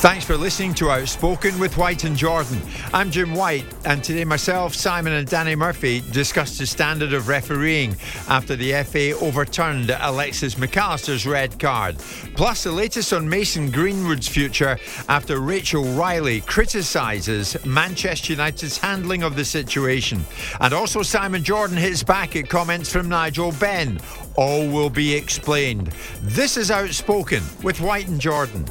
Thanks for listening to Outspoken with White and Jordan. I'm Jim White, and today myself, Simon, and Danny Murphy discussed the standard of refereeing after the FA overturned Alexis Mac Allister's red card. Plus, the latest on Mason Greenwood's future after Rachel Riley criticises Manchester United's handling of the situation. And also, Simon Jordan hits back at comments from Nigel Benn. All will be explained. This is Outspoken with White and Jordan.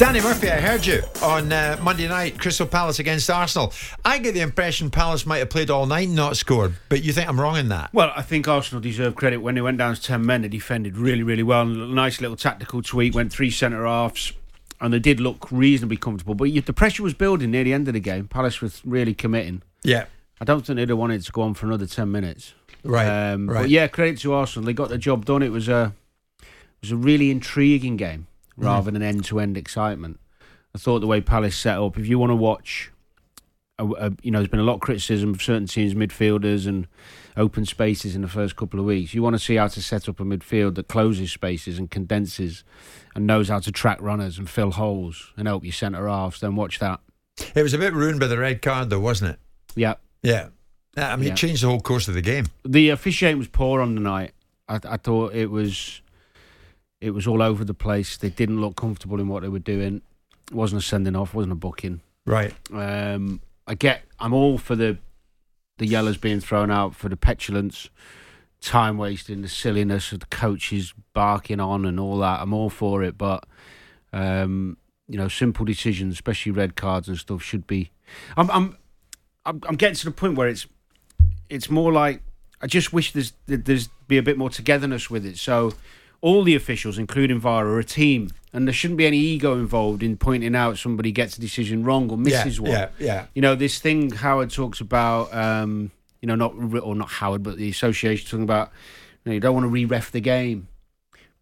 Danny Murphy, I heard you on uh, Monday night, Crystal Palace against Arsenal. I get the impression Palace might have played all night and not scored, but you think I'm wrong in that? Well, I think Arsenal deserve credit when they went down to 10 men. They defended really, really well. Nice little tactical tweak, went three centre halves, and they did look reasonably comfortable. But the pressure was building near the end of the game. Palace was really committing. Yeah. I don't think they'd have wanted to go on for another 10 minutes. Right. Um, right. But yeah, credit to Arsenal. They got the job done. It was a, it was a really intriguing game rather than end to end excitement. I thought the way Palace set up, if you want to watch, a, a, you know, there's been a lot of criticism of certain teams' midfielders and open spaces in the first couple of weeks. You want to see how to set up a midfield that closes spaces and condenses and knows how to track runners and fill holes and help your centre halves, then watch that. It was a bit ruined by the red card, though, wasn't it? Yeah. Yeah. I mean, Yeah. it changed the whole course of the game. The officiating was poor on the night. I, I thought it was it was all over the place. They didn't look comfortable in what they were doing. It wasn't a sending off, wasn't a booking. Right. Um, I get. I'm all for the the yellows being thrown out for the petulance, time wasting, the silliness of the coaches barking on and all that. I'm all for it, but um, you know, simple decisions, especially red cards and stuff, should be. I'm I'm I'm, I'm getting to the point where it's it's more like I just wish there's there's be a bit more togetherness with it. So all the officials, including VAR, are a team, and there shouldn't be any ego involved in pointing out somebody gets a decision wrong or misses yeah, one. Yeah, yeah. You know, this thing Howard talks about, um, you know, not or not Howard, but the association talking about, you know, you don't want to re-ref the game,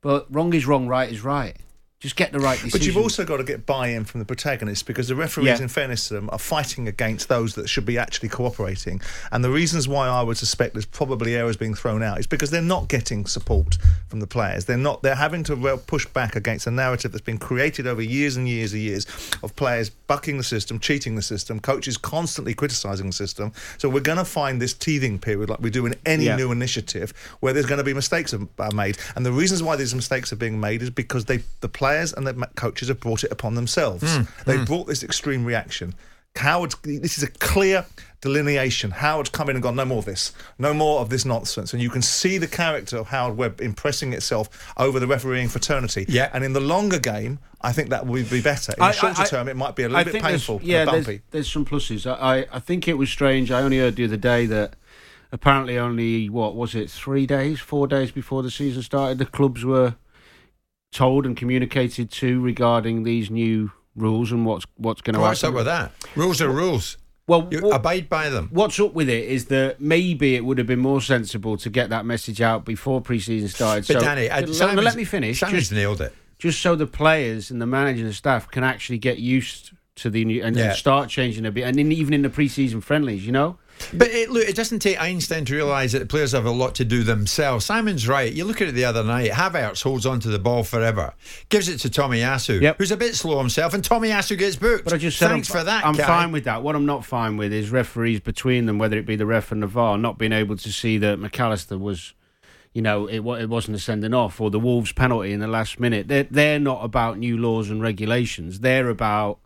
but wrong is wrong, right is right. Just get the right decision. But you've also got to get buy-in from the protagonists because the referees, Yeah. in fairness to them, are fighting against those that should be actually cooperating. And the reasons why I would suspect there's probably errors being thrown out is because they're not getting support from the players. They're not. They're having to push back against a narrative that's been created over years and years and years of players bucking the system, cheating the system, coaches constantly criticising the system. So we're going to find this teething period, like we do in any Yeah. new initiative, where there's going to be mistakes are are uh, made. And the reasons why these mistakes are being made is because they, the players and the coaches have brought it upon themselves. Hmm. They've hmm. brought this extreme reaction. Howard, this is a clear delineation. Howard's come in and gone, no more of this, no more of this nonsense. And you can see the character of Howard Webb impressing itself over the refereeing fraternity. Yeah. And in the longer game, I think that will be better. In I- the shorter I- term, it might be a little bit think there's- painful, Yeah, and there's, bumpy. there's some pluses. I, I, I think it was strange. I only heard the other day that apparently only what was it three days, four days before the season started, the clubs were told and communicated to regarding these new rules and what's what's going to happen? What's up with that? Rules are rules. Well, You what- abide by them. What's up with it is that maybe it would have been more sensible to get that message out before pre-season started. But so, Danny, uh, let, Simon's- let me finish. Simon's Just, nailed it. just so the players and the manager and staff can actually get used to the new and, and Yeah. start changing a bit, and in, even in the pre-season friendlies, you know. But it, look, it doesn't take Einstein to realise that the players have a lot to do themselves. Simon's right. You look at it the other night. Havertz holds onto the ball forever, gives it to Tomiyasu, Yep. who's a bit slow himself, and Tomiyasu gets booked. But I just said thanks I'm, for that. I'm Kai. fine with that. What I'm not fine with is referees between them, whether it be the ref and the VAR, not being able to see that Mac Allister was, you know, it it wasn't a sending off or the Wolves penalty in the last minute. They're they're not about new laws and regulations. They're about.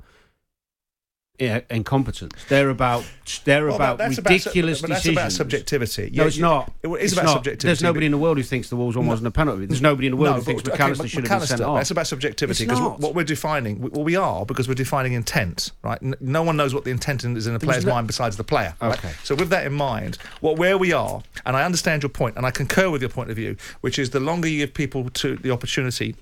Yeah, incompetence. They're about they're Well, about that's ridiculous about, but that's decisions. about subjectivity. No, it's not. It is It's about not. subjectivity. There's nobody in the world who thinks the Wolves one wasn't a penalty. There's nobody in the world who but- thinks okay, Mac Allister should have been sent off. That's about subjectivity because what, we're defining, well, we are because we're defining intent, right? No one knows what the intent is in a player's no- mind besides the player. right? Okay. So with that in mind, what where we are, and I understand your point, and I concur with your point of view, which is the longer you give people to the opportunity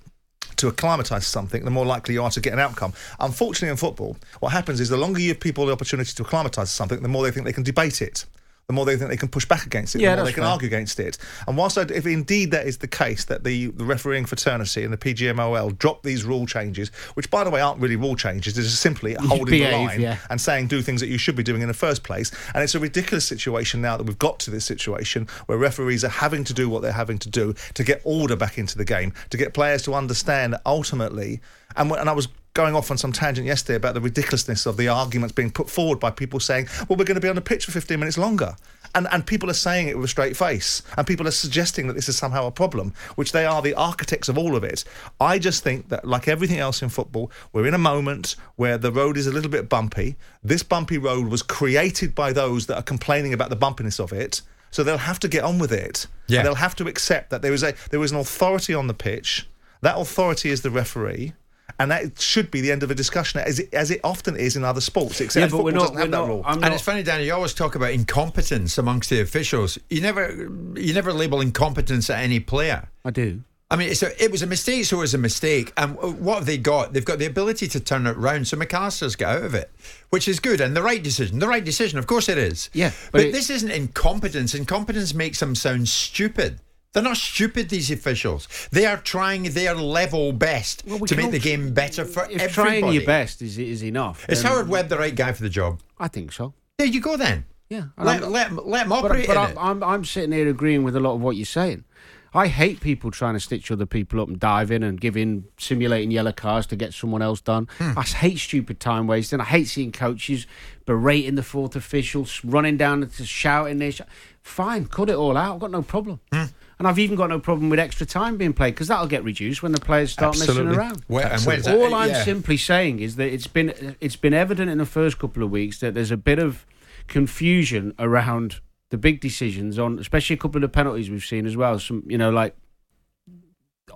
to acclimatise something, the more likely you are to get an outcome. Unfortunately, in football, what happens is the longer you give people the opportunity to acclimatise something, the more they think they can debate it. The more they think they can push back against it, Yeah, the more they can fair. argue against it. And whilst I, if indeed that is the case, that the, the refereeing fraternity and the PGMOL drop these rule changes, which by the way aren't really rule changes, just simply holding the line yeah. and saying do things that you should be doing in the first place. And it's a ridiculous situation now that we've got to this situation where referees are having to do what they're having to do to get order back into the game, to get players to understand ultimately. And, and I was going off on some tangent yesterday about the ridiculousness of the arguments being put forward by people saying, well, we're going to be on the pitch for 15 minutes longer. And, and people are saying it with a straight face. And people are suggesting that this is somehow a problem, which they are the architects of all of it. I just think that, like everything else in football, we're in a moment where the road is a little bit bumpy. This bumpy road was created by those that are complaining about the bumpiness of it. So they'll have to get on with it. Yeah. They'll have to accept that there is a there is an authority on the pitch. That authority is the referee. And that should be the end of a discussion, as it, as it often is in other sports. Except Yeah, football we're not. doesn't We're have that rule. I'm And not it's funny, Danny. You always talk about incompetence amongst the officials. You never, you never label incompetence at any player. I do. I mean, it's a, it was a mistake, so it was a mistake. And what have they got? They've got the ability to turn it round. So Mac Allister's got out of it, which is good and the right decision. The right decision, of course, it is. Yeah, but, but it- this isn't incompetence. Incompetence makes them sound stupid. They're not stupid. These officials. They are trying their level best Well, we to make the game better for If everybody. trying your best is is enough, Is Howard Webb the right guy for the job? I think so. There you go then. Yeah, Let, I'm- let, let him But, operate but in I'm. I'm I'm sitting here agreeing with a lot of what you're saying. I hate people trying to stitch other people up and dive in and giving simulating yellow cards to get someone else done. Hmm. I hate stupid time wasting. I hate seeing coaches berating the fourth officials, running down and shouting this. Fine, cut it all out. I've got no problem. Hmm. And I've even got no problem with extra time being played because that'll get reduced when the players start Absolutely. messing around. Where- and where's that- All uh, I'm yeah. simply saying is that it's been it's been evident in the first couple of weeks that there's a bit of confusion around the big decisions on, especially a couple of the penalties we've seen as well. Some, you know, like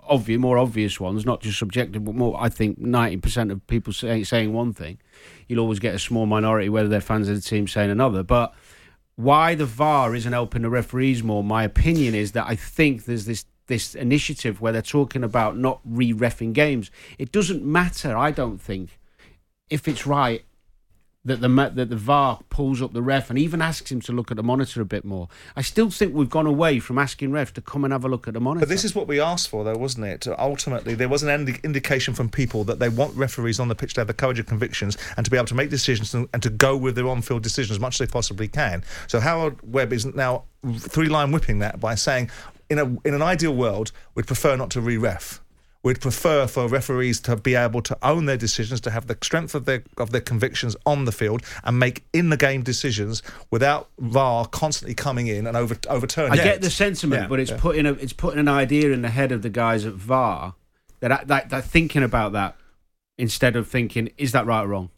obvious, more obvious ones, not just subjective, but more. I think ninety percent of people say, saying one thing, you'll always get a small minority, whether they're fans of the team, saying another. But why the VAR isn't helping the referees more, my opinion is that I think there's this this initiative where they're talking about not re-refing games. It doesn't matter, I don't think, if it's right that the that the VAR pulls up the ref and even asks him to look at the monitor a bit more. I still think we've gone away from asking refs to come and have a look at the monitor. But this is what we asked for, though, wasn't it? Ultimately, there was an indi- indication from people that they want referees on the pitch to have the courage of convictions and to be able to make decisions and, and to go with their on-field decisions as much as they possibly can. So Howard Webb is now three-line whipping that by saying, in a in an ideal world, we'd prefer not to re-ref. We'd prefer for referees to be able to own their decisions, to have the strength of their of their convictions on the field, and make in the game decisions without VAR constantly coming in and over overturning. I get the sentiment, Yeah, but it's yeah. putting a it's putting an idea in the head of the guys at VAR that that that thinking about that instead of thinking is that right or wrong.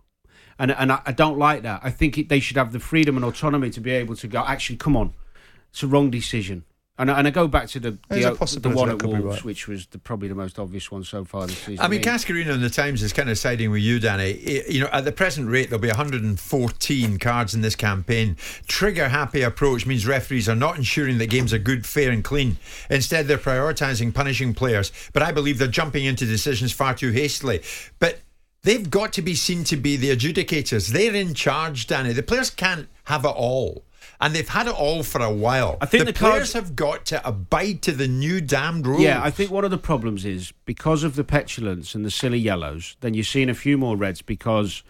And and I, I don't like that. I think it, they should have the freedom and autonomy to be able to go. Actually, come on, it's a wrong decision. And I, and I go back to the There's the, a the one at Wolves, right. which was the, probably the most obvious one so far this season. I mean, Cascarino and the Times is kind of siding with you, Danny. I- You know, at the present rate, there'll be 114 cards in this campaign. Trigger happy approach means referees are not ensuring that games are good, fair, and clean. Instead, they're prioritising punishing players. But I believe they're jumping into decisions far too hastily. But they've got to be seen to be the adjudicators. They're in charge, Danny. The players can't have it all. And they've had it all for a while. I think the, the players have got to abide to the new damned rules. Yeah, I think one of the problems is because of the petulance and the silly yellows, then you're seeing a few more reds because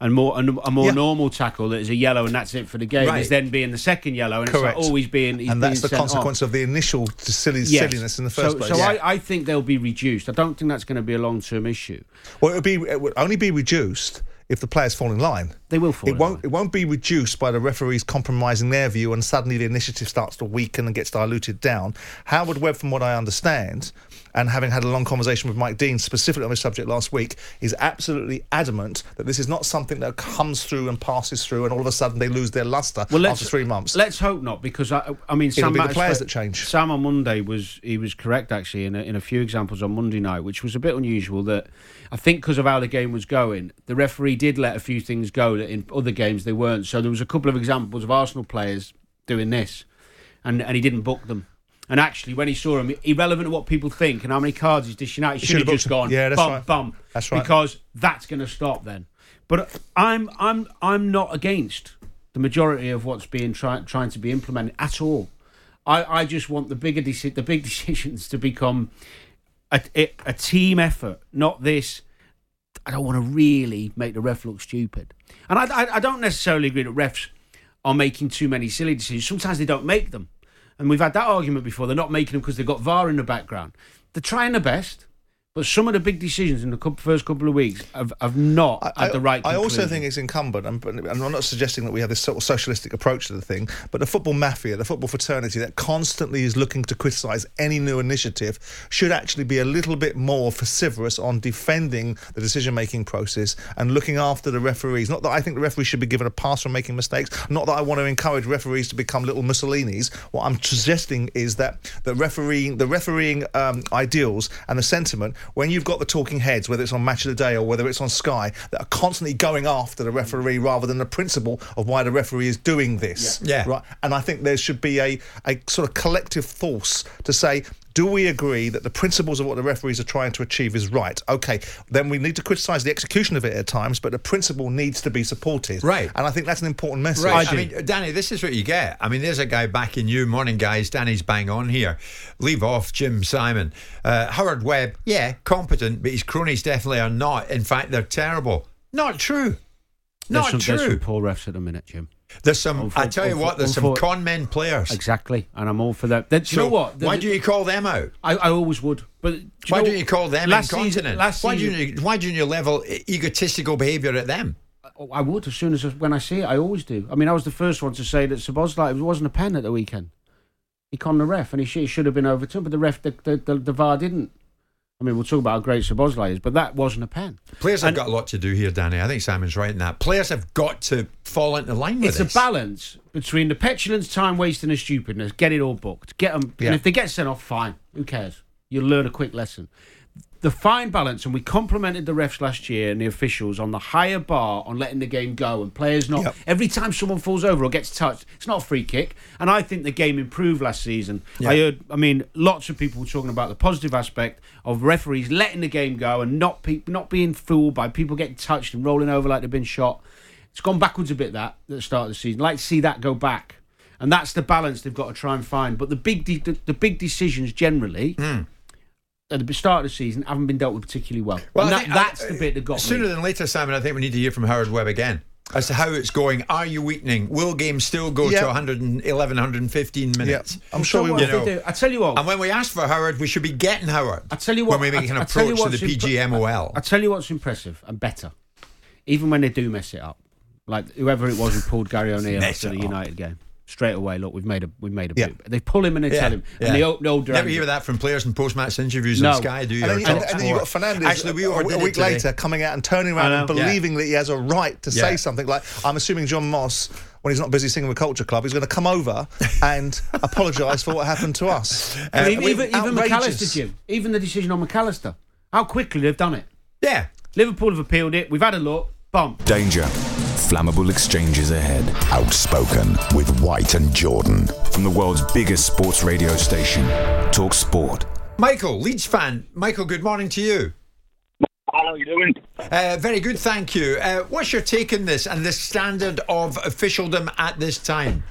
And more and a more Yeah. normal tackle that is a yellow and that's it for the game Right. is then being the second yellow and Correct. it's like always being and that's being the sent off. consequence of the initial silly Yes. silliness in the first so, place. So I, I think they'll be reduced. I don't think that's going to be a long term issue. Well, it would be it would only be reduced if the players fall in line. They will fall It won't. line. It won't be reduced by the referees compromising their view, and suddenly the initiative starts to weaken and gets diluted down. Howard Webb, from what I understand, and having had a long conversation with Mike Dean specifically on this subject last week, is absolutely adamant that this is not something that comes through and passes through, and all of a sudden they lose their luster after three months. Let's hope not, because I, I mean, It'll be the players that change. Sam on Monday was he was correct actually in a, in a few examples on Monday night, which was a bit unusual. That I think because of how the game was going, the referee did let a few things go that in other games they weren't. So there was a couple of examples of Arsenal players doing this, and and he didn't book them. And actually, when he saw him, irrelevant to what people think and how many cards he's dishing out, he should have just gone. Yeah, that's bum, right. bum, That's right. Because that's going to stop then. But I'm I'm I'm not against the majority of what's being try, trying to be implemented at all. I, I just want the bigger deci- the big decisions to become a, a, a team effort, not this. I don't want to really make the ref look stupid, and I, I, I don't necessarily agree that refs are making too many silly decisions. Sometimes they don't make them, and we've had that argument before. They're not making them because they've got VAR in the background. They're trying their best, but some of the big decisions in the first couple of weeks have, have not had the right. I also think it's incumbent, and, and I'm not suggesting that we have this sort of socialistic approach to the thing, but the football mafia, the football fraternity that constantly is looking to criticise any new initiative should actually be a little bit more vociferous on defending the decision making process and looking after the referees. Not that I think the referees should be given a pass for making mistakes, not that I want to encourage referees to become little Mussolinis. What I'm suggesting is that the refereeing, the refereeing um, ideals and the sentiment, when you've got the talking heads, whether it's on Match of the Day or whether it's on Sky, that are constantly going after the referee rather than the principle of why the referee is doing this. Yeah. Yeah. Right. And I think there should be a, a sort of collective force to say, do we agree that the principles of what the referees are trying to achieve is right? Okay, then we need to criticise the execution of it at times, but the principle needs to be supported. Right. And I think that's an important message. Right. I, mean, Danny, this is what you get. I mean, there's a guy backing you. Morning, guys. Danny's bang on here. Leave off Jim Simon. Uh, Howard Webb, yeah, competent, but his cronies definitely are not. In fact, they're terrible. Not true. There's Not some, true. There's some poor refs at the minute, Jim. There's some. I Unfor- tell you what. There's some con men players. Exactly, and I'm all for that. Then, do you know what? The- why do you call them out? I, I always would, but do Why don't you call them last incontinent? Season, last why, do you, why don't you level egotistical behaviour at them? Oh, I would as soon as when I see it. I always do. I mean, I was the first one to say that Szoboszlai it wasn't a pen at the weekend. He conned the ref, and he should, he should have been overturned, but the ref, the, the, the, the VAR didn't. I mean, we'll talk about how great Szoboszlai is, but that wasn't a pen. Players have got a lot to do here, Danny. I think Simon's right in that. Players have got to fall into line with It's this. a balance between the petulance, time wasting, and stupidness. Get it all booked. Get them, Yeah. and if they get sent off, fine. Who cares? You'll learn a quick lesson. The fine balance, and we complimented the refs last year and the officials on the higher bar on letting the game go and players not. Yep. Every time someone falls over or gets touched, it's not a free kick. And I think the game improved last season. I heard, I mean, lots of people were talking about the positive aspect of referees letting the game go and not pe- not being fooled by people getting touched and rolling over like they've been shot. It's gone backwards a bit that at the start of the season. I'd like to see that go back, and that's the balance they've got to try and find. But the big de- the, the big decisions generally hmm. At the start of the season haven't been dealt with particularly well. Well, and that, think- uh, that's I- the bit that got me. Sooner me. than later, Simon, I think we need to hear from Howard Webb again as to how it's going. Are you weakening? Will games still go Yeah. to 111, 115 minutes? I'm sure we will. You know. do. I tell you what. And when we ask for Howard, we should be getting Howard. I tell you what. When we make I- an I tell you approach to the what's impre- PGMOL. I tell you what's impressive and better, even when they do mess it up, like whoever it was who pulled Gary O'Neil Mess after it the up. United game. Straight away, look, we've made a we've made a Yeah. boot. They pull him and they tell him, and the old, the old Never hear that from players in post-match interviews No. on Sky, do you? And then, Talk and, and then you've got Sport? Fernandez Actually, we a, a it week today. later coming out and turning around and know. Yeah. believing that he has a right to Yeah. say something like, I'm assuming Jon Moss, when he's not busy singing with Culture Club, he's going to come over and apologise for what happened to us. I mean, Uh, even, even. Mac Allister, Jim, even the decision on Mac Allister, how quickly they've done it. Yeah. Liverpool have appealed it. We've had a look. Bump. Danger. Flammable exchanges ahead. Outspoken with White and Jordan. From the world's biggest sports radio station, Talk Sport. Michael, Leeds fan. Michael, good morning to you. How are you doing? Uh, very good, thank you. Uh, what's your take on this and the standard of officialdom at this time?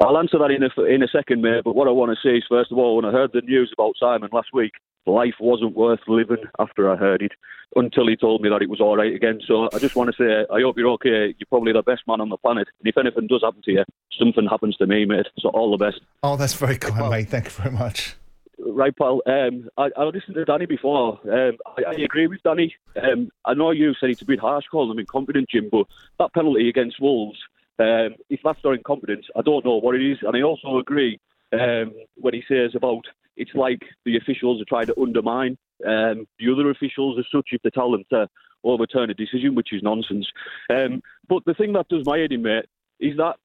I'll answer that in a, in a second, mate. But what I want to say is, first of all, when I heard the news about Simon last week, life wasn't worth living after I heard it until he told me that it was all right again. So I just want to say, I hope you're okay. You're probably the best man on the planet. And if anything does happen to you, something happens to me, mate. So all the best. Oh, that's very kind, mate. Thank you very much. Right, pal. Um, I, I listened to Danny before. Um, I, I agree with Danny. Um, I know you said it's a bit harsh calling them incompetent, Jim, but that penalty against Wolves, um, if that's not incompetence, I don't know what it is. And I also agree um, when he says about it's like the officials are trying to undermine um, the other officials as such if they tell them to overturn a decision, which is nonsense. Um, but the thing that does my head in, mate, is that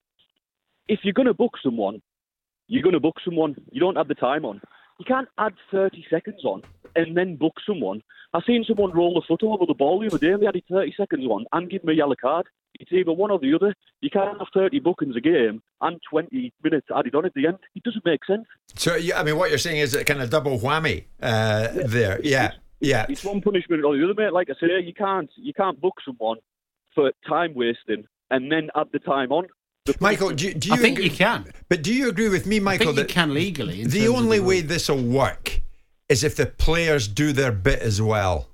if you're going to book someone, you're going to book someone. You don't have the time on. You can't add 30 seconds on and then book someone. I seen someone roll the foot over the ball the other day and they added 30 seconds on and give them a yellow card. It's either one or the other. You can't have 30 bookings a game and 20 minutes added on at the end. It doesn't make sense. So, I mean, what you're saying is a kind of double whammy uh, there. Yeah, yeah. It's one punishment or the other, mate. Like I say, you can't you can't book someone for time wasting and then add the time on. The Michael, do, you- do you I think you can. But do you agree with me, I Michael, think you that can legally. the only the way this will work is if the players do their bit as well?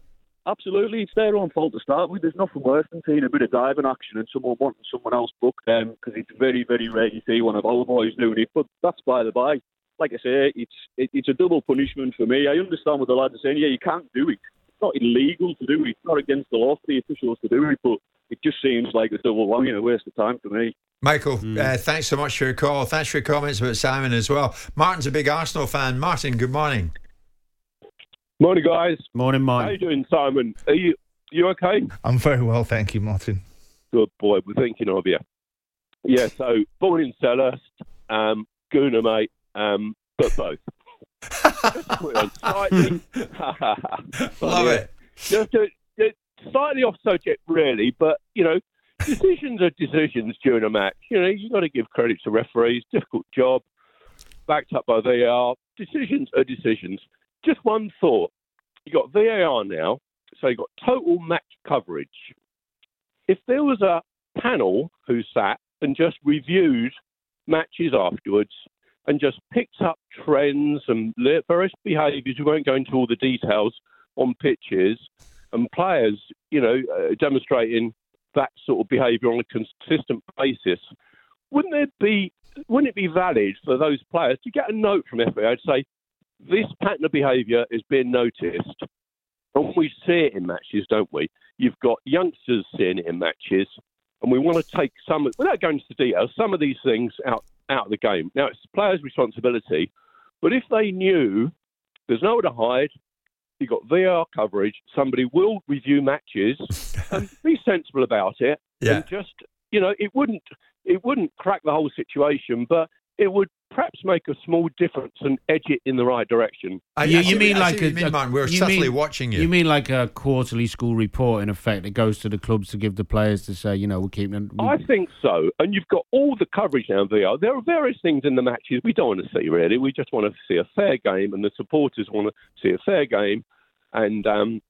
Absolutely, it's their own fault to start with. There's nothing worse than seeing a bit of diving action and someone wanting someone else booked um, because it's very, very rare you see one of our boys doing it. But that's by the by. Like I say, it's it, it's a double punishment for me. I understand what the lads are saying. Yeah, you can't do it. It's not illegal to do it. It's not against the law for the officials to do it. But it just seems like a double whammy and a waste of time for me. Michael, uh, thanks so much for your call. Thanks for your comments about Simon as well. Martin's a big Arsenal fan. Martin, good morning. Morning, guys. Morning, Martin. How you doing, Simon? Are you you okay? I'm very well, thank you, Martin. Good boy. We're thinking of you. Yeah. So born in Selhurst, um, Gooner, mate, um, but both. Just put it on slightly. Love Yeah. it. Just a, a- slightly off subject, really, but you know, decisions are decisions during a match. You know, you've got to give credit to referees. Difficult job, backed up by VAR. Decisions are decisions. Just one thought: You've got VAR now, so you've got total match coverage. If there was a panel who sat and just reviewed matches afterwards and just picked up trends and various behaviours, we won't go into all the details on pitches, and players, you know, uh, demonstrating that sort of behaviour on a consistent basis, wouldn't there be? Wouldn't it be valid for those players to get a note from FAA to say this pattern of behaviour is being noticed? And we see it in matches, don't we? You've got youngsters seeing it in matches, and we want to take some, without going into the details, some of these things out out of the game. Now it's players' responsibility, but if they knew there's nowhere to hide, you've got VR coverage, somebody will review matches and be sensible about it, Yeah. and just you know, it wouldn't it wouldn't crack the whole situation, but it would perhaps make a small difference and edge it in the right direction. I, You- I you mean I like what you a- mean, Martin. We're you subtly mean- watching you. You mean like a quarterly school report, in effect, that goes to the clubs to give the players to say, you know, we're keeping. We, I think so. And you've got all the coverage now in VR. There are various things in the matches we don't want to see, really. We just want to see a fair game, and the supporters want to see a fair game. And um,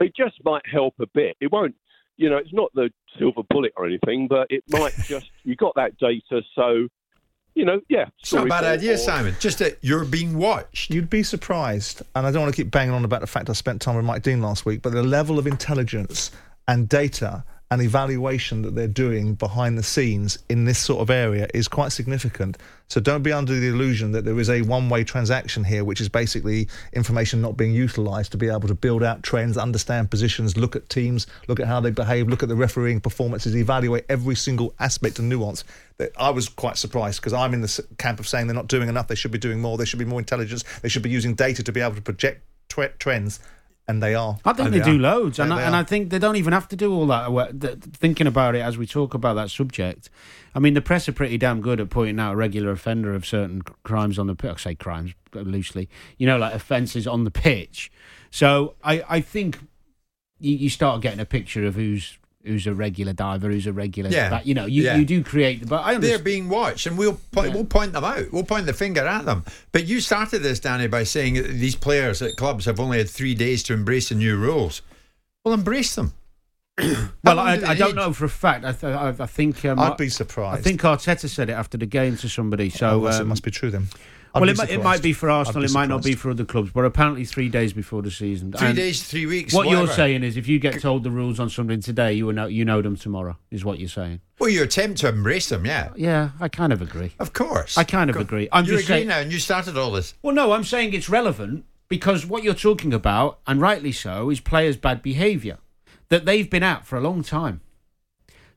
it just might help a bit. It won't, you know, it's not the silver bullet or anything, but it might just, you got that data. So, you know, yeah. it's not a bad idea, or- Simon. Just that you're being watched. You'd be surprised, and I don't want to keep banging on about the fact I spent time with Mike Dean last week, but the level of intelligence and data and evaluation that they're doing behind the scenes in this sort of area is quite significant. So don't be under the illusion that there is a one way transaction here, which is basically information not being utilised to be able to build out trends, understand positions, look at teams, look at how they behave, look at the refereeing performances, evaluate every single aspect and nuance. I was quite surprised because I'm in the camp of saying they're not doing enough. They should be doing more. There should be more intelligence. They should be using data to be able to project trends, and they are. I think they, they do are. loads, and Yeah, I, and. I think they don't even have to do all that. Thinking about it as we talk about that subject, I mean, the press are pretty damn good at pointing out a regular offender of certain crimes on the pitch. I say crimes uh, loosely, you know, like offences on the pitch. So I, I think you, you start getting a picture of who's who's a regular diver, who's a regular. Yeah. bat- you know, you, Yeah. you do create. But I They're being watched, and we'll point, we'll point them out. We'll point the finger at them. But you started this, Danny, by saying these players at clubs have only had three days to embrace the new rules. Well, embrace them. Well, I, I don't know for a fact. I, th- I, I think um, I'd be surprised. I think Arteta said it after the game to somebody. So Oh, so it um, must be true then. I'd well, it, might, it might be for Arsenal. be It might not be for other clubs. But apparently, three days before the season. Three And days, three weeks. What you're saying is, if you get told the rules on something today, you know you know them tomorrow. Is what you're saying? Well, you attempt to embrace them, yeah. Yeah, I kind of agree. Of course. I kind of Co- agree. I'm you just agree saying- now, and you started all this. Well, no, I'm saying it's relevant because what you're talking about, and rightly so, is players' bad behaviour that they've been at for a long time.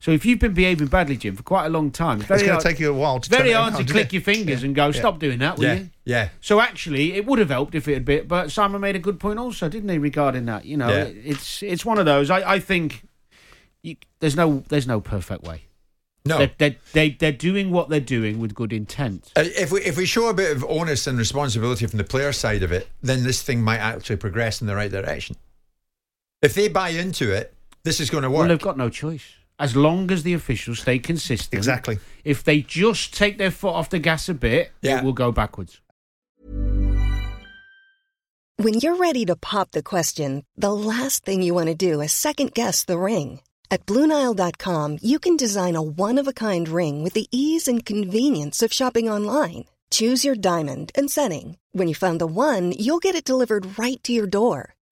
So if you've been behaving badly, Jim, for quite a long time, it's, It's going to take you a while to very hard to click yeah. your fingers Yeah. and go, Yeah. stop doing that, will Yeah, you? yeah. So actually, it would have helped if it had been. But Simon made a good point also, didn't he, regarding that? You know, Yeah. it's it's one of those. I, I think you, there's no there's no perfect way. No. They're, they're, they, they're doing what they're doing with good intent. Uh, If we if we show a bit of onus and responsibility from the player side of it, then this thing might actually progress in the right direction. If they buy into it, this is going to work. Well, they've got no choice. As long as the officials stay consistent. Exactly. If they just take their foot off the gas a bit, Yeah. it will go backwards. When you're ready to pop the question, the last thing you want to do is second guess the ring. At Bluenile.com, you can design a one of a kind ring with the ease and convenience of shopping online. Choose your diamond and setting. When you find the one, you'll get it delivered right to your door.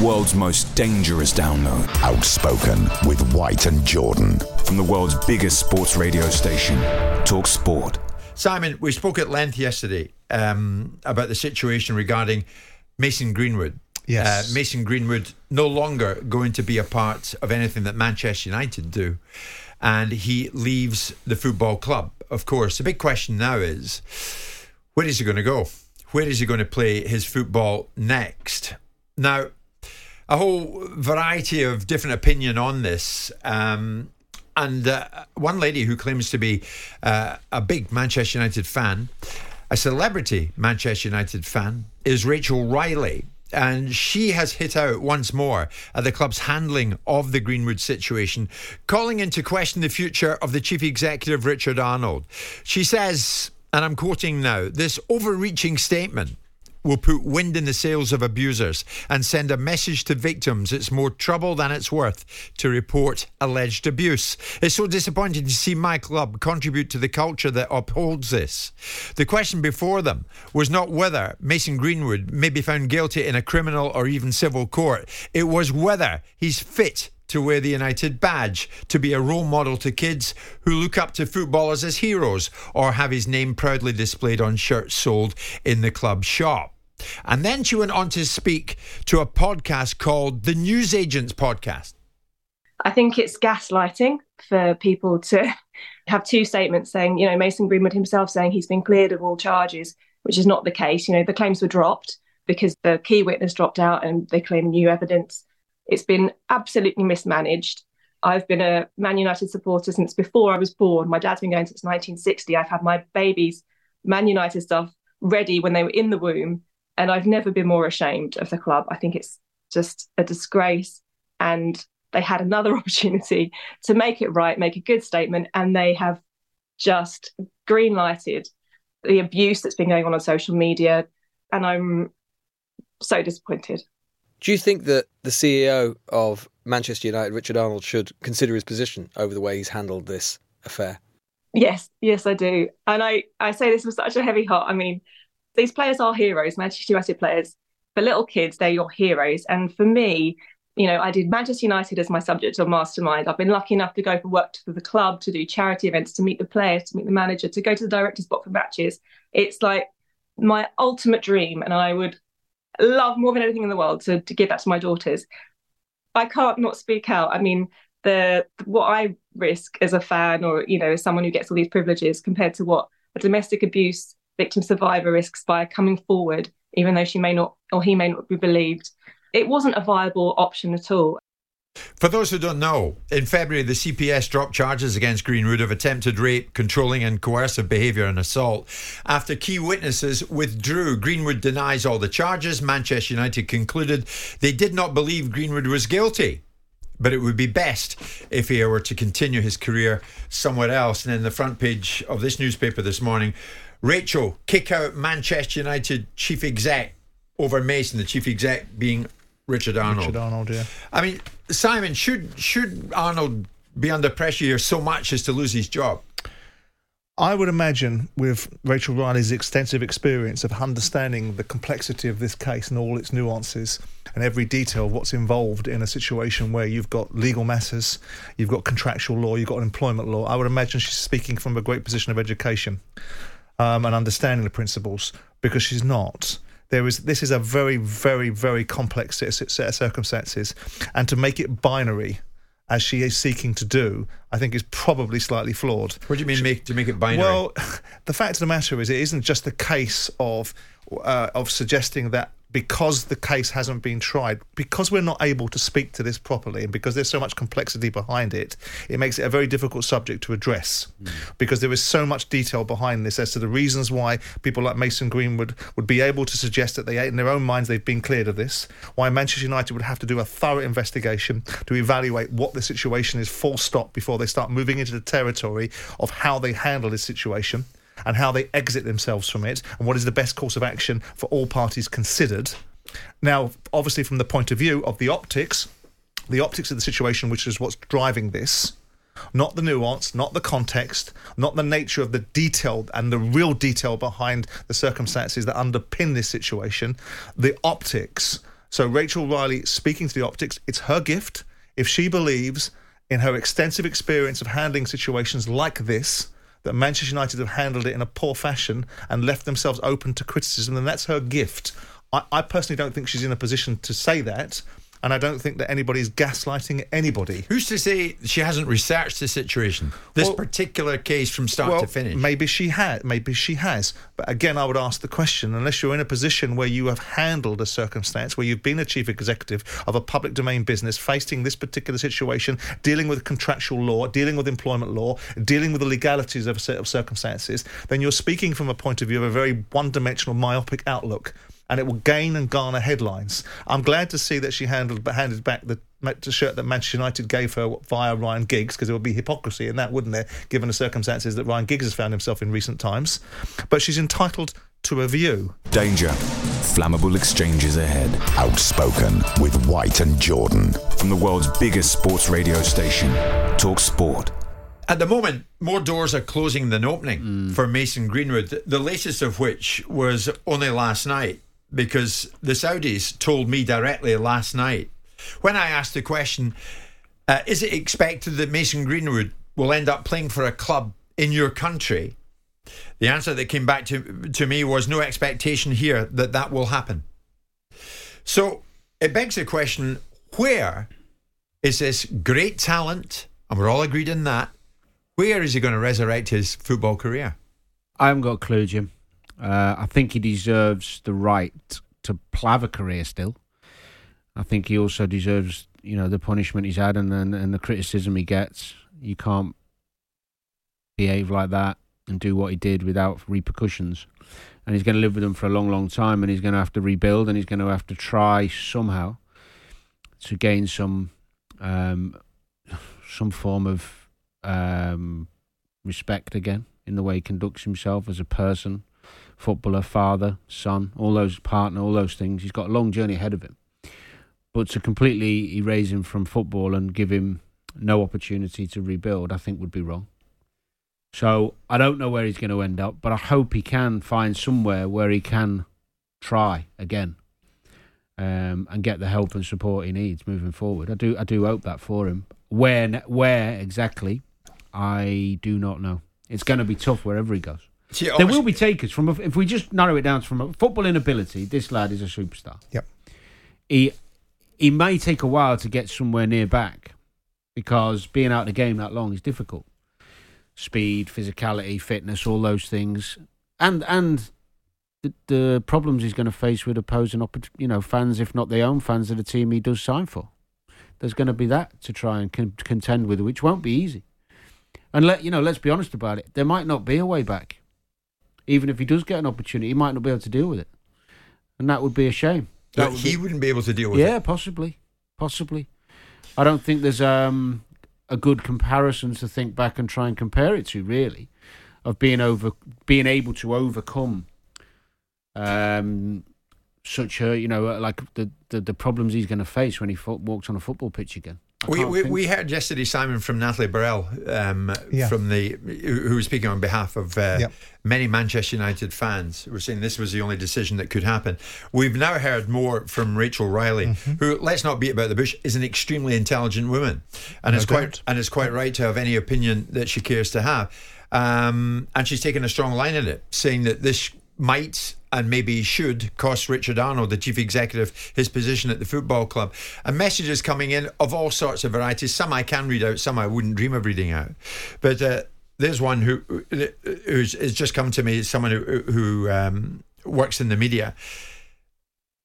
The world's most dangerous download. Outspoken with White and Jordan. From the world's biggest sports radio station, Talk Sport. Simon, we spoke at length yesterday um, about the situation regarding Mason Greenwood. Yes. Uh, Mason Greenwood no longer going to be a part of anything that Manchester United do. And he leaves the football club. Of course, the big question now is where is he going to go? Where is he going to play his football next? Now, a whole variety of different opinion on this. Um, and uh, one lady who claims to be uh, a big Manchester United fan, a celebrity Manchester United fan, is Rachel Riley. And she has hit out once more at the club's handling of the Greenwood situation, calling into question the future of the chief executive, Richard Arnold. She says, and I'm quoting now, this overreaching statement will put wind in the sails of abusers and send a message to victims it's more trouble than it's worth to report alleged abuse. It's so disappointing to see my club contribute to the culture that upholds this. The question before them was not whether Mason Greenwood may be found guilty in a criminal or even civil court, it was whether he's fit to wear the United badge, to be a role model to kids who look up to footballers as heroes, or have his name proudly displayed on shirts sold in the club shop. And then she went on to speak to a podcast called the News Agents Podcast. I think it's gaslighting for people to have two statements saying, you know, Mason Greenwood himself saying he's been cleared of all charges, which is not the case. You know, the claims were dropped because the key witness dropped out and they claim new evidence. It's been absolutely mismanaged. I've been a Man United supporter since before I was born. My dad's been going since 1960. I've had my babies' Man United stuff ready when they were in the womb, and I've never been more ashamed of the club. I think it's just a disgrace. And they had another opportunity to make it right, make a good statement, and they have just green lighted the abuse that's been going on on social media. And I'm so disappointed. Do you think that the CEO of Manchester United, Richard Arnold, should consider his position over the way he's handled this affair? Yes, yes, I do. And I, I say this with such a heavy heart. I mean, these players are heroes, Manchester United players. For little kids, they're your heroes. And for me, you know, I did Manchester United as my subject of mastermind. I've been lucky enough to go for work for the club, to do charity events, to meet the players, to meet the manager, to go to the director's box for matches. It's like my ultimate dream. And I would love more than anything in the world to, to give that to my daughters. I can't not speak out. I mean, the what I risk as a fan or you know as someone who gets all these privileges compared to what a domestic abuse victim survivor risks by coming forward even though she may not or he may not be believed it wasn't a viable option at all for those who don't know, in February, the CPS dropped charges against Greenwood of attempted rape, controlling and coercive behaviour and assault. After key witnesses withdrew, Greenwood denies all the charges. Manchester United concluded they did not believe Greenwood was guilty but it would be best if he were to continue his career somewhere else. And in the front page of this newspaper this morning, Rachel kick out Manchester United chief exec over Mason, the chief exec being Richard Arnold. Richard Arnold, yeah. I mean, Simon, should should Arnold be under pressure here so much as to lose his job? I would imagine, with Rachel Riley's extensive experience of understanding the complexity of this case and all its nuances and every detail of what's involved in a situation where you've got legal matters, you've got contractual law, you've got employment law, I would imagine she's speaking from a great position of education um, and understanding the principles because she's not. There is this is a very, very, very complex set of circumstances, and to make it binary as she is seeking to do, I think is probably slightly flawed. What do you mean make, to make it binary? Well, the fact of the matter is, it isn't just a case of uh, of suggesting that because the case hasn't been tried, because we're not able to speak to this properly, and because there's so much complexity behind it, it makes it a very difficult subject to address. Mm. Because there is so much detail behind this as to the reasons why people like Mason Greenwood would be able to suggest that they, in their own minds, they've been cleared of this. Why Manchester United would have to do a thorough investigation to evaluate what the situation is, full stop, before they start moving into the territory of how they handle this situation and how they exit themselves from it and what is the best course of action for all parties considered. Now, obviously, from the point of view of the optics, the optics of the situation, which is what's driving this, not the nuance, not the context, not the nature of the detail and the real detail behind the circumstances that underpin this situation, the optics. So, Rachel Riley speaking to the optics, it's her gift. If she believes in her extensive experience of handling situations like this, that Manchester United have handled it in a poor fashion and left themselves open to criticism, then that's her gift. I, I personally don't think she's in a position to say that and I don't think that anybody's gaslighting anybody. Who's to say she hasn't researched the situation, this well, particular case from start well, to finish? Maybe she had. Maybe she has. But again, I would ask the question: unless you're in a position where you have handled a circumstance, where you've been a chief executive of a public domain business, facing this particular situation, dealing with contractual law, dealing with employment law, dealing with the legalities of a set of circumstances, then you're speaking from a point of view of a very one-dimensional, myopic outlook and it will gain and garner headlines. I'm glad to see that she handled handed back the shirt that Manchester United gave her via Ryan Giggs because there would be hypocrisy in that, wouldn't there, given the circumstances that Ryan Giggs has found himself in recent times. But she's entitled to a view. Danger. Flammable exchanges ahead. Outspoken with White and Jordan. From the world's biggest sports radio station, Talk Sport. At the moment, more doors are closing than opening mm. for Mason Greenwood, the latest of which was only last night because the Saudis told me directly last night when I asked the question, uh, is it expected that Mason Greenwood will end up playing for a club in your country? The answer that came back to, to me was no expectation here that that will happen. So it begs the question where is this great talent, and we're all agreed in that, where is he going to resurrect his football career? I haven't got a clue, Jim. Uh, I think he deserves the right to have a career still. I think he also deserves, you know, the punishment he's had and, and, and the criticism he gets. You can't behave like that and do what he did without repercussions. And he's going to live with them for a long, long time, and he's going to have to rebuild, and he's going to have to try somehow to gain some um, some form of um, respect again in the way he conducts himself as a person footballer, father, son, all those partner, all those things. He's got a long journey ahead of him. But to completely erase him from football and give him no opportunity to rebuild, I think would be wrong. So I don't know where he's going to end up, but I hope he can find somewhere where he can try again um, and get the help and support he needs moving forward. I do, I do hope that for him. Where, where exactly, I do not know. It's going to be tough wherever he goes. See, there will be takers from. A, if we just narrow it down from a football inability, this lad is a superstar. Yep. He he may take a while to get somewhere near back because being out of the game that long is difficult. Speed, physicality, fitness, all those things, and and the, the problems he's going to face with opposing, you know, fans, if not their own fans of the team he does sign for. There's going to be that to try and con- contend with, which won't be easy. And let you know, let's be honest about it. There might not be a way back. Even if he does get an opportunity, he might not be able to deal with it, and that would be a shame. That That would he be- wouldn't be able to deal with it. yeah, it. possibly, possibly. I don't think there's um, a good comparison to think back and try and compare it to really, of being over, being able to overcome, um, such a you know like the the, the problems he's going to face when he fo- walks on a football pitch again. We, we, we heard yesterday, Simon, from Natalie Burrell, um, Yeah. from the who who was speaking on behalf of uh, Yep. many Manchester United fans. who Were saying this was the only decision that could happen. We've now heard more from Rachel Riley, Mm-hmm. who, let's not beat about the bush, is an extremely intelligent woman, and No is quite doubt. and is quite right to have any opinion that she cares to have. Um, and she's taken a strong line in it, saying that this might and maybe should cost Richard Arnold, the chief executive, his position at the football club. And messages coming in of all sorts of varieties. Some I can read out, some I wouldn't dream of reading out. But uh, there's one who who's has just come to me. Someone who who um, works in the media.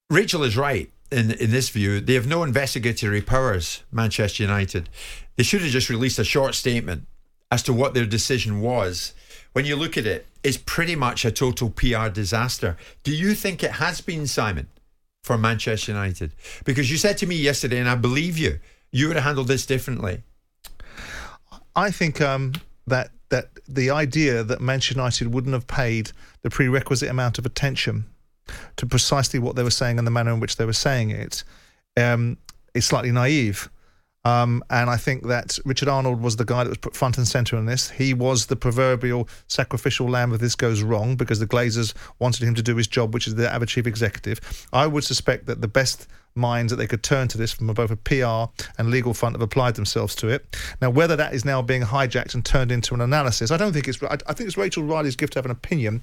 Rachel is right in in this view. They have no investigatory powers. Manchester United. They should have just released a short statement as to what their decision was. When you look at it, it's pretty much a total PR disaster. Do you think it has been, Simon, for Manchester United? Because you said to me yesterday, and I believe you, you would have handled this differently. I think um, that that the idea that Manchester United wouldn't have paid the prerequisite amount of attention to precisely what they were saying and the manner in which they were saying it um, is slightly naive. Um, and I think that Richard Arnold was the guy that was put front and centre in this. He was the proverbial sacrificial lamb if this goes wrong because the Glazers wanted him to do his job, which is the ever chief executive. I would suspect that the best minds that they could turn to this from both a PR and legal front have applied themselves to it. Now, whether that is now being hijacked and turned into an analysis, I don't think it's. I, I think it's Rachel Riley's gift to have an opinion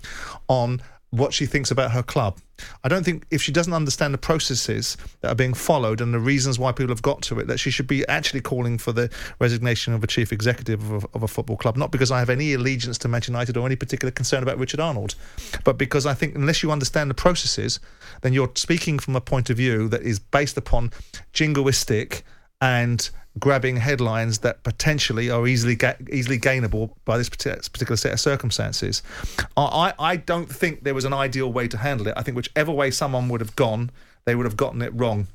on what she thinks about her club. I don't think if she doesn't understand the processes that are being followed and the reasons why people have got to it, that she should be actually calling for the resignation of a chief executive of a, of a football club. Not because I have any allegiance to Manchester United or any particular concern about Richard Arnold, but because I think unless you understand the processes, then you're speaking from a point of view that is based upon jingoistic and grabbing headlines that potentially are easily ga- easily gainable by this particular set of circumstances. I, I don't think there was an ideal way to handle it. I think whichever way someone would have gone, they would have gotten it wrong.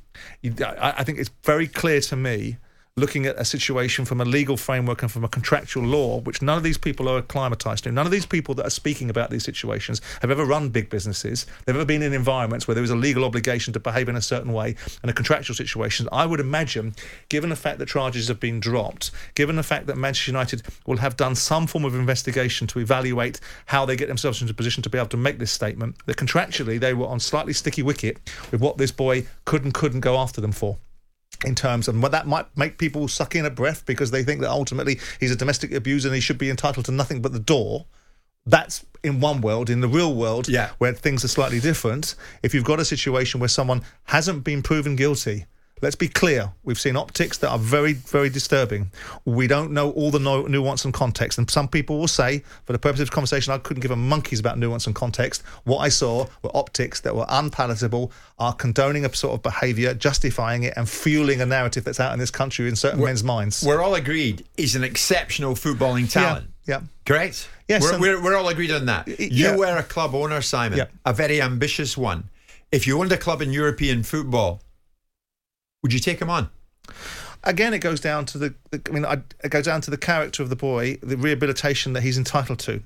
I, I think it's very clear to me. Looking at a situation from a legal framework and from a contractual law, which none of these people are acclimatized to. None of these people that are speaking about these situations have ever run big businesses. They've ever been in environments where there was a legal obligation to behave in a certain way and a contractual situation. I would imagine, given the fact that charges have been dropped, given the fact that Manchester United will have done some form of investigation to evaluate how they get themselves into a position to be able to make this statement, that contractually they were on slightly sticky wicket with what this boy could and couldn't go after them for in terms of what that might make people suck in a breath because they think that ultimately he's a domestic abuser and he should be entitled to nothing but the door. That's in one world. In the real world, Yeah. where things are slightly different, if you've got a situation where someone hasn't been proven guilty, let's be clear. We've seen optics that are very, very disturbing. We don't know all the no- nuance and context. And some people will say, for the purpose of conversation, I couldn't give a monkeys about nuance and context. What I saw were optics that were unpalatable, are condoning a sort of behaviour, justifying it, and fueling a narrative that's out in this country in certain men's minds. We're all agreed he's an exceptional footballing talent. Yeah. Correct? Yes, We're, we're, we're all agreed on that. You yeah. were a club owner, Simon, Yeah. a very ambitious one. If you owned a club in European football, would you take him on? again, it goes down to the. I mean, I, it goes down to the character of the boy, the rehabilitation that he's entitled to.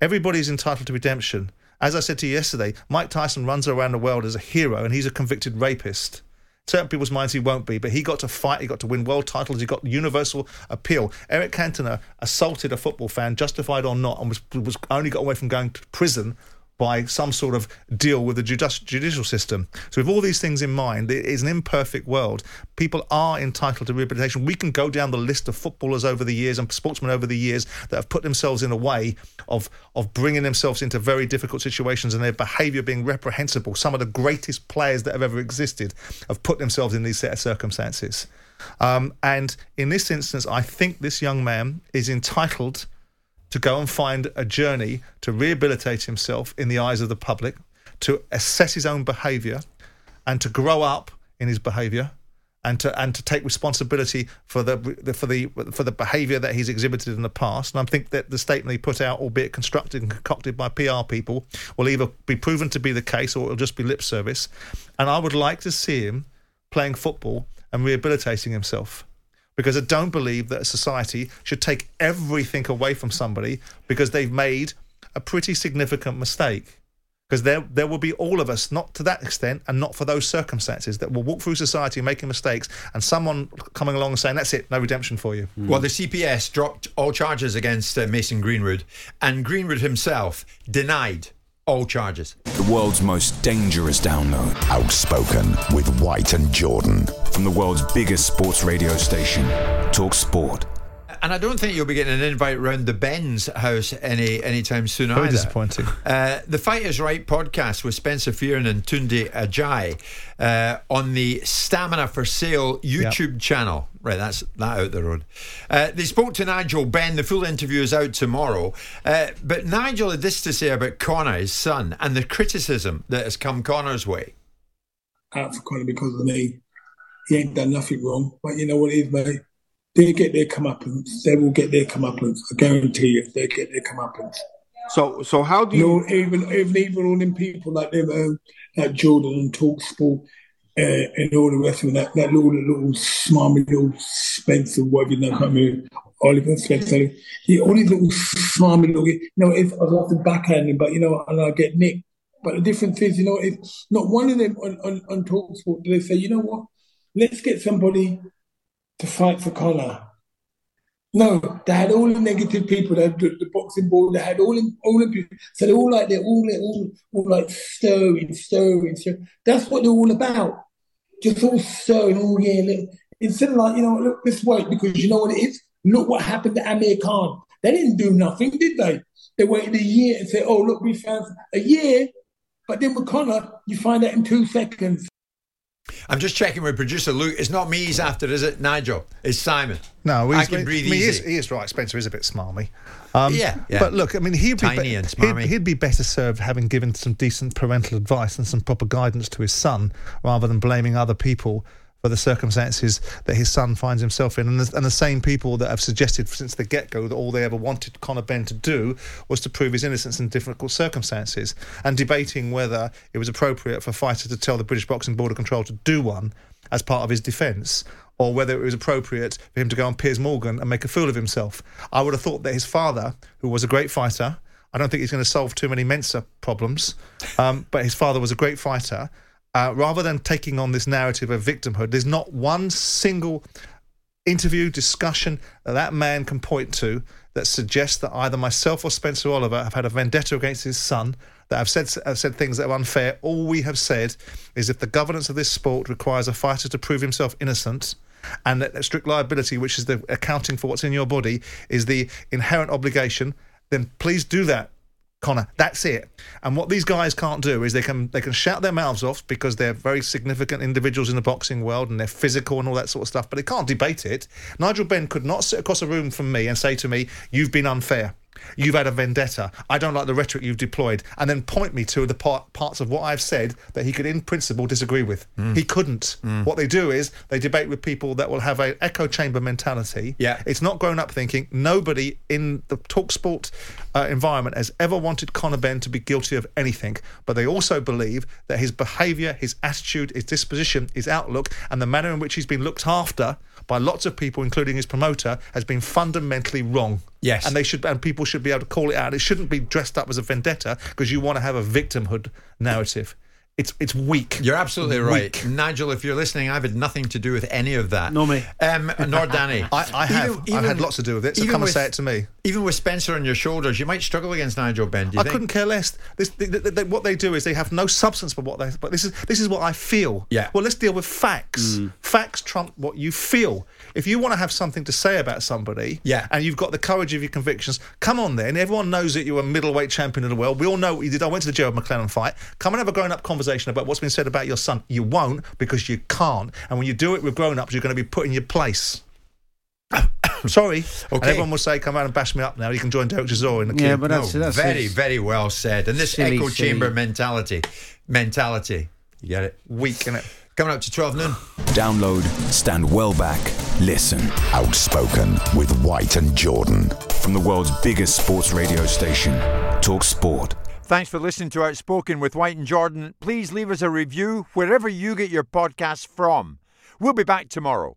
Everybody's entitled to redemption. As I said to you yesterday, Mike Tyson runs around the world as a hero, and he's a convicted rapist. certain people's minds he won't be, but he got to fight, he got to win world titles, he got universal appeal. Eric Cantona assaulted a football fan, justified or not, and was, was only got away from going to prison by some sort of deal with the judicial system. So, with all these things in mind, it is an imperfect world. People are entitled to rehabilitation. We can go down the list of footballers over the years and sportsmen over the years that have put themselves in a way of of bringing themselves into very difficult situations and their behaviour being reprehensible. Some of the greatest players that have ever existed have put themselves in these set of circumstances. Um, and in this instance, I think this young man is entitled to go and find a journey to rehabilitate himself in the eyes of the public, to assess his own behaviour, and to grow up in his behaviour, and to and to take responsibility for the for the for the behaviour that he's exhibited in the past. And I think that the statement he put out, albeit constructed and concocted by PR people, will either be proven to be the case or it'll just be lip service. And I would like to see him playing football and rehabilitating himself because I don't believe that a society should take everything away from somebody because they've made a pretty significant mistake. Because there, there will be all of us, not to that extent and not for those circumstances, that will walk through society making mistakes and someone coming along and saying, that's it, no redemption for you. Well, the CPS dropped all charges against uh, Mason Greenwood, and Greenwood himself denied all charges. The world's most dangerous download. Outspoken with White and Jordan. From the world's biggest sports radio station, Talk Sport. And I don't think you'll be getting an invite round the Benn's house any anytime soon Very either. disappointing. Uh, the Fight Is Right podcast with Spencer Fearon and Tunde Ajay uh, on the Stamina for Sale YouTube channel. Right, that's that out the road. Uh, they spoke to Nigel Benn. The full interview is out tomorrow. Uh, but Nigel had this to say about Conor, his son, and the criticism that has come Conor's way. out for Conor because of me. He ain't done nothing wrong. But you know what it is, mate? They get their comeuppance. They will get their comeuppance. I guarantee you, they get their comeuppance. So, so how do You you? know, even even even all them people like them, um, like Jordan and Talk Sport, uh, and all the rest of them, that, that little little smarmy little Spencer, whatever you know, I remember, Oliver Spencer. Yeah, all these little smarmy little, you know, if I love to backhand him, but you know, and I get nicked. But the difference is, you know, if not one of them on on, on Talk Sport, do they say, you know what, let's get somebody to fight for Conor. No, they had all the negative people. They had the, the boxing board. They had all all the people. So they're all like they're all they're all, all like stirring, stirring, stirring. That's what they're all about. Just all stirring. all yeah, instead of like you know, look this way because you know what it is. Look what happened to Amir Khan. They didn't do nothing, did they? They waited a year and said, "Oh look, we found a year." But then with Conor, you find out in two seconds. I'm just checking with producer Luke. It's not me he's after, is it, Nigel? It's Simon. No, I can breathe I mean, he is, easy. he is right. Spencer is a bit smarmy. Um, Yeah, yeah. But look, I mean, he'd be, Tiny be- and he'd, he'd be better served having given some decent parental advice and some proper guidance to his son rather than blaming other people for the circumstances that his son finds himself in. And the, and the same people that have suggested since the get go that all they ever wanted Conor Benn to do was to prove his innocence in difficult circumstances and debating whether it was appropriate for fighter to tell the British Boxing Board of Control to do one as part of his defence or whether it was appropriate for him to go on Piers Morgan and make a fool of himself. I would have thought that his father, who was a great fighter, I don't think he's going to solve too many Mensa problems, um, but his father was a great fighter. Uh, rather than taking on this narrative of victimhood, there's not one single interview, discussion that that man can point to that suggests that either myself or Spencer Oliver have had a vendetta against his son, that I've said have said things that are unfair. All we have said is if the governance of this sport requires a fighter to prove himself innocent, and that strict liability, which is the accounting for what's in your body, is the inherent obligation, then please do that. Conor, that's it. And what these guys can't do is they can they can shout their mouths off because they're very significant individuals in the boxing world and they're physical and all that sort of stuff, but they can't debate it. Nigel Benn could not sit across a room from me and say to me, "You've been unfair." You've had a vendetta. I don't like the rhetoric you've deployed, and then point me to the part, parts of what I've said that he could, in principle, disagree with. Mm. He couldn't. What they do is they debate with people that will have an echo chamber mentality. Yeah. It's not grown up thinking. Nobody in the talk sport uh, environment has ever wanted Conor Benn to be guilty of anything, but they also believe that his behaviour, his attitude, his disposition, his outlook, and the manner in which he's been looked after by lots of people, including his promoter, has been fundamentally wrong. Yes. And they should and people should be able to call it out. It shouldn't be dressed up as a vendetta because you want to have a victimhood narrative. It's it's weak. You're absolutely right, Weak. Nigel. If you're listening, I've had nothing to do with any of that. Nor me. Um, nor Danny. I, I have. I've had lots to do with it. So even come and say it to me. Even with Spencer on your shoulders, you might struggle against Nigel Benn. I think? couldn't care less. This, th th th what they do is they have no substance, but what they. But this is this is what I feel. Yeah. Well, let's deal with facts. Mm. Facts trump what you feel. If you want to have something to say about somebody, Yeah. and you've got the courage of your convictions, come on then. Everyone knows that you're a middleweight champion of the world. We all know what you did. I went to the Gerald McClellan fight. Come and have a grown-up conversation about what's been said about your son. You won't because you can't. And when you do it with grown-ups, you're going to be put in your place. Sorry. And Okay. everyone will say, "Come out and bash me up now." You can join Derek Chisora in the queue. Yeah, but that's, No, that's very, his- very well said. And this silly, echo silly- chamber mentality, mentality. You get it? weak, it. Coming up to 12 noon. Download, stand well back, listen. Outspoken with White and Jordan. From the world's biggest sports radio station, Talk Sport. Thanks for listening to Outspoken with White and Jordan. Please leave us a review wherever you get your podcasts from. We'll be back tomorrow.